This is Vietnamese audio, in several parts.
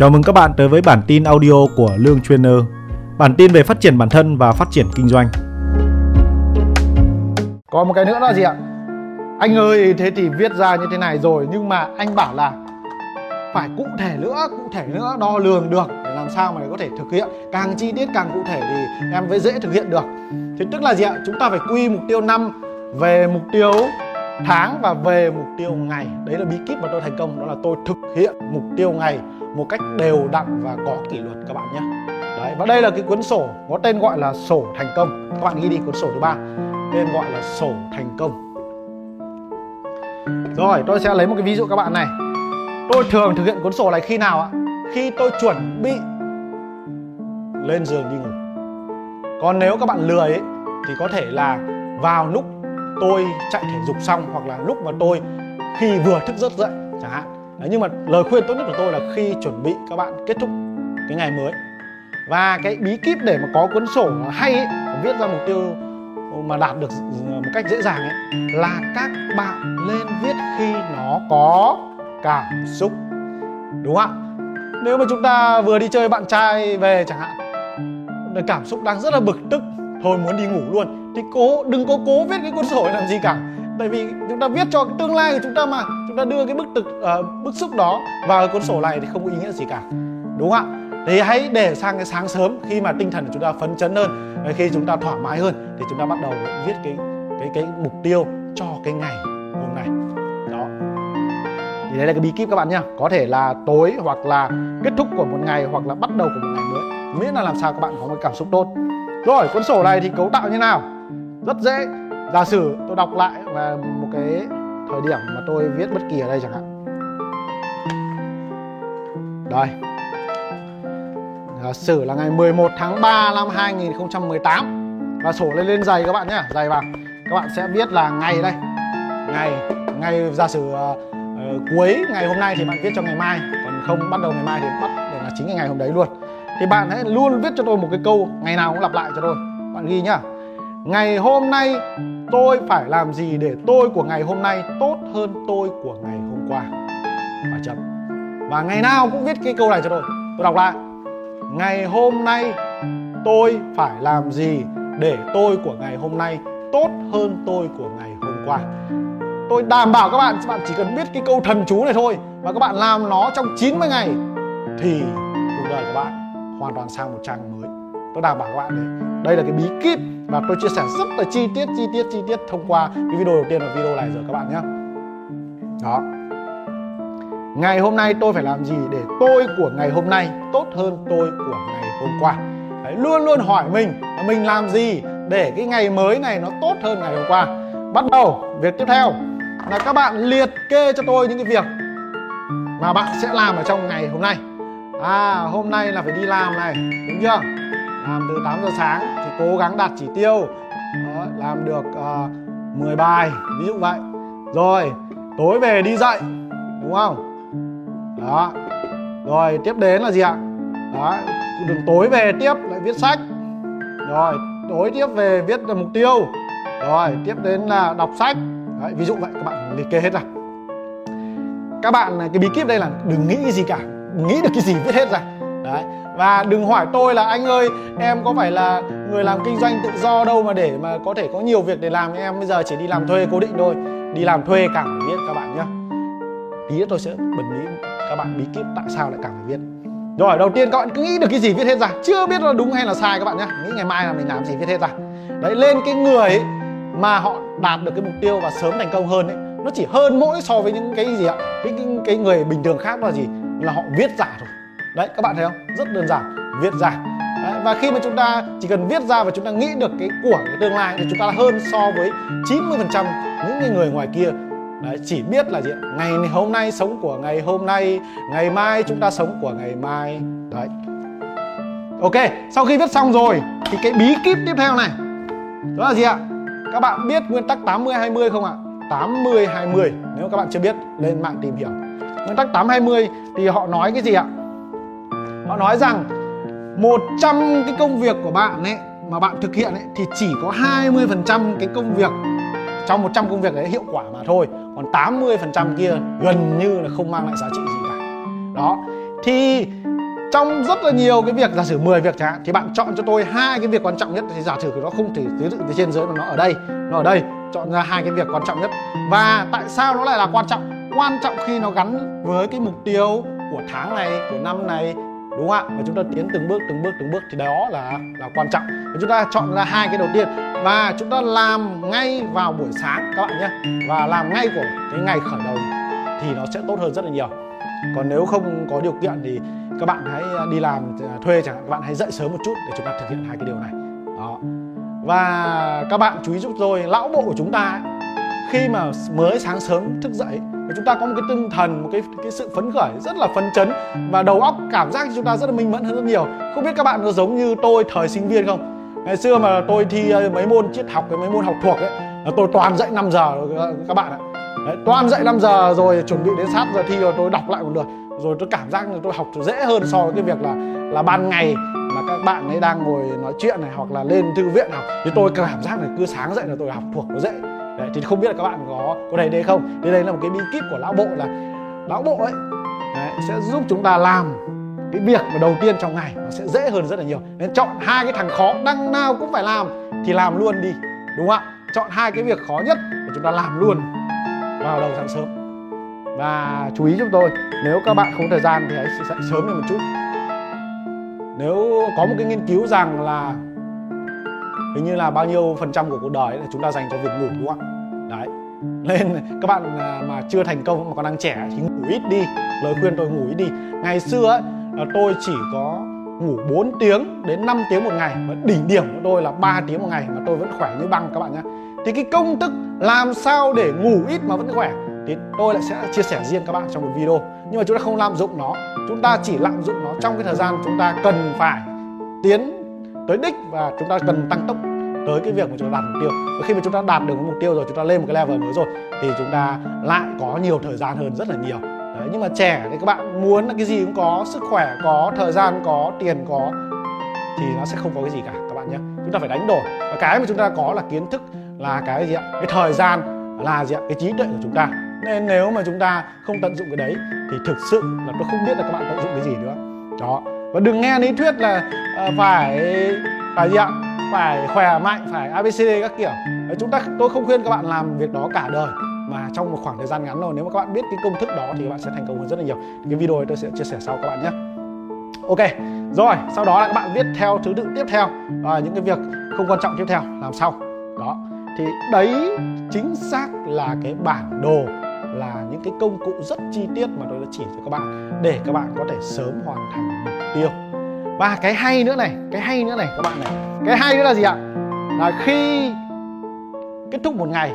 Chào mừng các bạn tới với bản tin audio của Lương Trainer. Bản tin về phát triển bản thân và phát triển kinh doanh. Còn một cái nữa là gì ạ? Anh ơi, thế thì viết ra như thế này rồi nhưng mà anh bảo là phải cụ thể nữa, cụ thể nữa, đo lường được để làm sao mà để có thể thực hiện. Càng chi tiết càng cụ thể thì em mới dễ thực hiện được. Thế tức là gì ạ? Chúng ta phải quy mục tiêu năm về mục tiêu tháng và về mục tiêu ngày. Đấy là bí kíp mà tôi thành công, đó là tôi thực hiện mục tiêu ngày một cách đều đặn và có kỷ luật các bạn nhé. Đấy, và đây là cái cuốn sổ có tên gọi là sổ thành công. Các bạn ghi đi cuốn sổ thứ ba tên gọi là sổ thành công. Rồi, tôi sẽ lấy một cái ví dụ các bạn này. Tôi thường thực hiện cuốn sổ này khi nào ạ? Khi tôi chuẩn bị lên giường đi ngủ. Còn nếu các bạn lười ấy, thì có thể là vào lúc tôi chạy thể dục xong hoặc là lúc mà tôi khi vừa thức giấc dậy chẳng hạn Đấy, nhưng mà lời khuyên tốt nhất của tôi là khi chuẩn bị các bạn kết thúc cái ngày mới. Và cái bí kíp để mà có cuốn sổ hay ấy, viết ra mục tiêu mà đạt được một cách dễ dàng ấy là các bạn lên viết khi nó có cảm xúc. Đúng không ạ? Nếu mà chúng ta vừa đi chơi bạn trai về chẳng hạn cảm xúc đang rất là bực tức thôi muốn đi ngủ luôn thì cố đừng có cố viết cái cuốn sổ làm gì cả. Tại vì chúng ta viết cho tương lai của chúng ta mà ta đưa cái bức thực uh, ờ, bức xúc đó vào cái cuốn sổ này thì không có ý nghĩa gì cả. Đúng không ạ? Thì hãy để sang cái sáng sớm khi mà tinh thần của chúng ta phấn chấn hơn khi chúng ta thoải mái hơn thì chúng ta bắt đầu viết cái cái cái mục tiêu cho cái ngày hôm nay. Đó. Thì đấy là cái bí kíp các bạn nhá. Có thể là tối hoặc là kết thúc của một ngày hoặc là bắt đầu của một ngày mới. Miễn là làm sao các bạn có một cảm xúc tốt. Rồi cuốn sổ này thì cấu tạo như nào? Rất dễ. Giả sử tôi đọc lại và một cái thời điểm mà tôi viết bất kỳ ở đây chẳng hạn. Đây. Giả sử là ngày 11 tháng 3 năm 2018 và sổ lên lên dày các bạn nhé dày vào. Các bạn sẽ viết là ngày đây. Ngày ngày giả sử uh, uh, cuối ngày hôm nay thì bạn viết cho ngày mai. Còn không bắt đầu ngày mai thì bắt là chính ngày hôm đấy luôn. Thì bạn hãy luôn viết cho tôi một cái câu ngày nào cũng lặp lại cho tôi. Bạn ghi nhá. Ngày hôm nay tôi phải làm gì để tôi của ngày hôm nay tốt hơn tôi của ngày hôm qua? Và chấm và ngày nào cũng viết cái câu này cho tôi. Tôi đọc lại. Ngày hôm nay tôi phải làm gì để tôi của ngày hôm nay tốt hơn tôi của ngày hôm qua? Tôi đảm bảo các bạn các bạn chỉ cần biết cái câu thần chú này thôi và các bạn làm nó trong 90 ngày thì cuộc đời của bạn hoàn toàn sang một trang mới. Tôi đảm bảo các bạn đấy. Đây là cái bí kíp và tôi chia sẻ rất là chi tiết chi tiết chi tiết thông qua cái video đầu tiên là video này rồi các bạn nhé. Đó. Ngày hôm nay tôi phải làm gì để tôi của ngày hôm nay tốt hơn tôi của ngày hôm qua? Đấy, luôn luôn hỏi mình là mình làm gì để cái ngày mới này nó tốt hơn ngày hôm qua? Bắt đầu việc tiếp theo. Là các bạn liệt kê cho tôi những cái việc mà bạn sẽ làm ở trong ngày hôm nay. À hôm nay là phải đi làm này đúng chưa? Làm từ 8 giờ sáng thì cố gắng đạt chỉ tiêu. Đó, làm được ờ, uh, 10 bài ví dụ vậy. Rồi tối về đi dạy đúng không? Đó. Rồi tiếp đến là gì ạ? Đó đừng tối về tiếp lại viết sách. Rồi tối tiếp về viết mục tiêu. Rồi tiếp đến là đọc sách. Đấy, ví dụ vậy các bạn liệt kê hết ra. Các bạn cái bí kíp đây là đừng nghĩ cái gì cả. Nghĩ được cái gì viết hết ra. Đấy và đừng hỏi tôi là anh ơi em có phải là người làm kinh doanh tự do đâu mà để mà có thể có nhiều việc để làm. Em bây giờ chỉ đi làm thuê cố định thôi. Đi làm thuê càng phải viết các bạn nhé tí nữa tôi sẽ bật mí các bạn bí kíp tại sao lại càng phải viết rồi đầu tiên các bạn cứ nghĩ được cái gì viết hết ra. Chưa biết là đúng hay là sai các bạn nhé nghĩ ngày mai là mình làm gì viết hết ra. Đấy lên cái người ấy, mà họ đạt được cái mục tiêu và sớm thành công hơn ấy nó chỉ hơn mỗi so với những cái gì ạ? Cái, cái cái người bình thường khác là gì? Là họ viết giả thôi đấy các bạn thấy không? Rất đơn giản viết ra. Đấy, và khi mà chúng ta chỉ cần viết ra và chúng ta nghĩ được cái của cái tương lai thì chúng ta hơn so với 90% những người ngoài kia. Đấy, chỉ biết là gì ngày hôm nay sống của ngày hôm nay ngày mai chúng ta sống của ngày mai. Đấy. Ok sau khi viết xong rồi thì cái bí kíp tiếp theo này đó là gì ạ? Các bạn biết nguyên tắc 80 20 không ạ? 80 20 nếu các bạn chưa biết lên mạng tìm hiểu. Nguyên tắc 8 20 thì họ nói cái gì ạ? Họ nói rằng 100 cái công việc của bạn ấy mà bạn thực hiện ấy thì chỉ có 20% cái công việc. Trong 100 công việc đấy hiệu quả mà thôi, còn 80% kia gần như là không mang lại giá trị gì cả. Đó. Thì trong rất là nhiều cái việc, giả sử 10 việc chẳng hạn, thì bạn chọn cho tôi hai cái việc quan trọng nhất. Thì giả sử nó không thể dưới từ trên dưới mà nó ở đây, nó ở đây, chọn ra hai cái việc quan trọng nhất. Và tại sao nó lại là quan trọng? Quan trọng khi nó gắn với cái mục tiêu của tháng này, của năm này đúng không ạ? Và chúng ta tiến từng bước từng bước từng bước thì đó là là quan trọng. Và chúng ta chọn ra hai cái đầu tiên. Và chúng ta làm ngay vào buổi sáng các bạn nhé. Và làm ngay của cái ngày khởi đầu thì nó sẽ tốt hơn rất là nhiều. Còn nếu không có điều kiện thì các bạn hãy đi làm ờ, thuê chẳng hạn. Các bạn hãy dậy sớm một chút để chúng ta thực hiện hai cái điều này. Đó. Và các bạn chú ý giúp tôi lão bộ của chúng ta ấy, khi mà mới sáng sớm thức dậy và chúng ta có một cái tinh thần một cái cái sự phấn khởi rất là phấn chấn. Và đầu óc cảm giác chúng ta rất là minh mẫn hơn rất nhiều. Không biết các bạn có giống như tôi thời sinh viên không? Ngày xưa mà tôi thi ờ, mấy môn triết học cái mấy môn học thuộc ấy là tôi toàn dậy 5 giờ ờ, các bạn ạ. Đấy, toàn dậy 5 giờ rồi chuẩn bị đến sát giờ thi rồi tôi đọc lại một lượt. Rồi tôi cảm giác là tôi học dễ hơn so với cái việc là là ban ngày mà các bạn ấy đang ngồi nói chuyện này hoặc là lên thư viện học. Thì tôi cảm giác là cứ sáng dậy là tôi học thuộc nó dễ đấy, thì không biết là các bạn có có thấy đây không? Thì đây là một cái bí kíp của lão bộ là lão bộ ấy đấy, sẽ giúp chúng ta làm cái việc mà đầu tiên trong ngày nó sẽ dễ hơn rất là nhiều. Nên chọn hai cái thằng khó đăng nào cũng phải làm thì làm luôn đi đúng không ạ? Chọn hai cái việc khó nhất để chúng ta làm luôn vào đầu sáng sớm. Và chú ý giúp tôi nếu các bạn không thời gian thì hãy dậy sớm lên một chút. Nếu có một cái nghiên cứu rằng là hình như là bao nhiêu phần trăm của cuộc đời là chúng ta dành cho việc ngủ, đúng không ạ? Đấy. Nên các bạn à, mà chưa thành công mà còn đang trẻ thì ngủ ít đi. Lời khuyên tôi ngủ ít đi. Ngày xưa ấy, là tôi chỉ có ngủ 4 tiếng đến 5 tiếng một ngày. Và đỉnh điểm của tôi là 3 tiếng một ngày mà tôi vẫn khỏe như băng các bạn nhé thì cái công thức làm sao để ngủ ít mà vẫn khỏe thì tôi lại sẽ chia sẻ riêng các bạn trong một video. Nhưng mà chúng ta không lạm dụng nó. Chúng ta chỉ lạm dụng nó trong cái thời gian chúng ta cần phải tiến tới đích và chúng ta cần tăng tốc tới cái việc mà chúng ta đạt mục tiêu. Và khi mà chúng ta đạt được mục tiêu rồi, chúng ta lên một cái level mới rồi, thì chúng ta lại có nhiều thời gian hơn rất là nhiều. Đấy, nhưng mà trẻ thì các bạn muốn là cái gì cũng có, sức khỏe có, thời gian có, tiền có, thì nó sẽ không có cái gì cả, các bạn nhé. Chúng ta phải đánh đổi. Và cái mà chúng ta có là kiến thức, là cái gì ạ? Cái thời gian là gì ạ? Cái trí tuệ của chúng ta. Nên nếu mà chúng ta không tận dụng cái đấy, thì thực sự là tôi không biết là các bạn tận dụng cái gì nữa. Đó và đừng nghe lý thuyết là uh, phải phải gì ạ? Phải khỏe mạnh phải abcd các kiểu. Chúng ta tôi không khuyên các bạn làm việc đó cả đời mà trong một khoảng thời gian ngắn rồi nếu mà các bạn biết cái công thức đó thì các bạn sẽ thành công hơn rất là nhiều. Cái video này tôi sẽ chia sẻ sau các bạn nhé. Ok rồi sau đó là các bạn viết theo thứ tự tiếp theo à, những cái việc không quan trọng tiếp theo làm sau. Đó thì đấy chính xác là cái bản đồ là những cái công cụ rất chi tiết mà tôi đã chỉ cho các bạn để các bạn có thể sớm hoàn thành mục tiêu. Và cái hay nữa này cái hay nữa này các bạn này. Cái hay nữa là gì ạ? Là khi kết thúc một ngày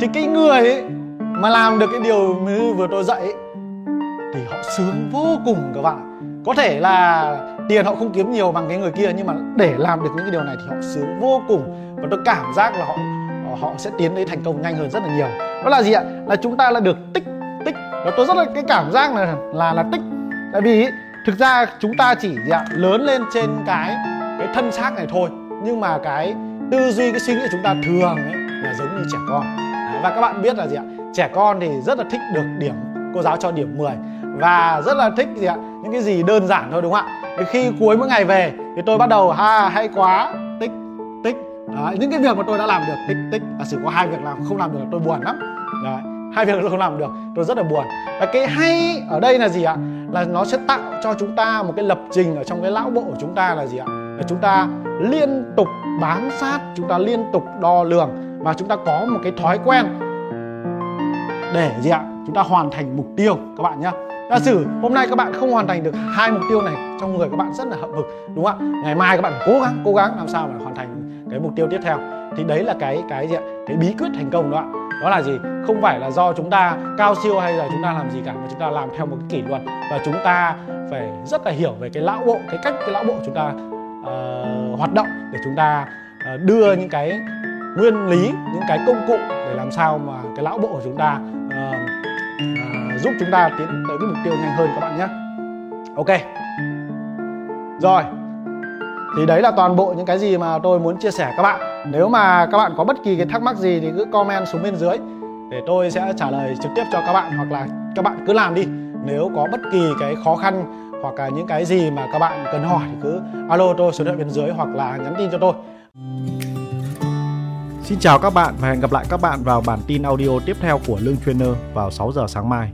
thì cái người ấy mà làm được cái điều như vừa tôi dạy ấy, thì họ sướng vô cùng các bạn có thể là tiền họ không kiếm nhiều bằng cái người kia nhưng mà để làm được những cái điều này thì họ sướng vô cùng. Và tôi cảm giác là họ họ sẽ tiến đến thành công nhanh hơn rất là nhiều. Đó là gì ạ? Là chúng ta là được tích tích. Và tôi rất là cái cảm giác là là là tích. Tại vì thực ra chúng ta chỉ gì ạ lớn lên trên cái cái thân xác này thôi. Nhưng mà cái tư duy cái suy nghĩ của chúng ta thường ấy là giống như trẻ con. Đấy, và các bạn biết là gì ạ trẻ con thì rất là thích được điểm cô giáo cho điểm 10 và rất là thích gì ạ những cái gì đơn giản thôi đúng không ạ? Thì khi cuối mỗi ngày về thì tôi bắt đầu ha hay quá tích tích. Đấy, những cái việc mà tôi đã làm được tích tích. Và chỉ có hai việc làm không làm được là tôi buồn lắm. Đấy, hai việc tôi không làm được tôi rất là buồn và cái hay ở đây là gì ạ? Là nó sẽ tạo cho chúng ta một cái lập trình ở trong cái lão bộ của chúng ta là gì ạ? Là chúng ta liên tục bám sát, chúng ta liên tục đo lường và chúng ta có một cái thói quen để gì ạ? Chúng ta hoàn thành mục tiêu, các bạn nhé giả sử hôm nay các bạn không hoàn thành được hai mục tiêu này, trong người các bạn rất là hậm hực, đúng không ạ? Ngày mai các bạn cố gắng cố gắng làm sao mà hoàn thành cái mục tiêu tiếp theo. Thì đấy là cái cái gì ạ? Cái bí quyết thành công đó ạ đó là gì? Không phải là do chúng ta cao siêu hay là chúng ta làm gì cả mà chúng ta làm theo một cái kỷ luật và chúng ta phải rất là hiểu về cái lão bộ cái cách cái lão bộ chúng ta uh, hoạt động để chúng ta uh, đưa những cái nguyên lý những cái công cụ để làm sao mà cái lão bộ của chúng ta uh, uh, giúp chúng ta tiến tới cái mục tiêu nhanh hơn các bạn nhé. Ok. Rồi thì đấy là toàn bộ những cái gì mà tôi muốn chia sẻ các bạn. Nếu mà các bạn có bất kỳ cái thắc mắc gì thì cứ comment xuống bên dưới để tôi sẽ trả lời trực tiếp cho các bạn hoặc là các bạn cứ làm đi. Nếu có bất kỳ cái khó khăn hoặc là những cái gì mà các bạn cần hỏi thì cứ alo tôi số điện thoại bên dưới hoặc là nhắn tin cho tôi. Xin chào các bạn và hẹn gặp lại các bạn vào bản tin audio tiếp theo của Lương Trainer vào 6 giờ sáng mai.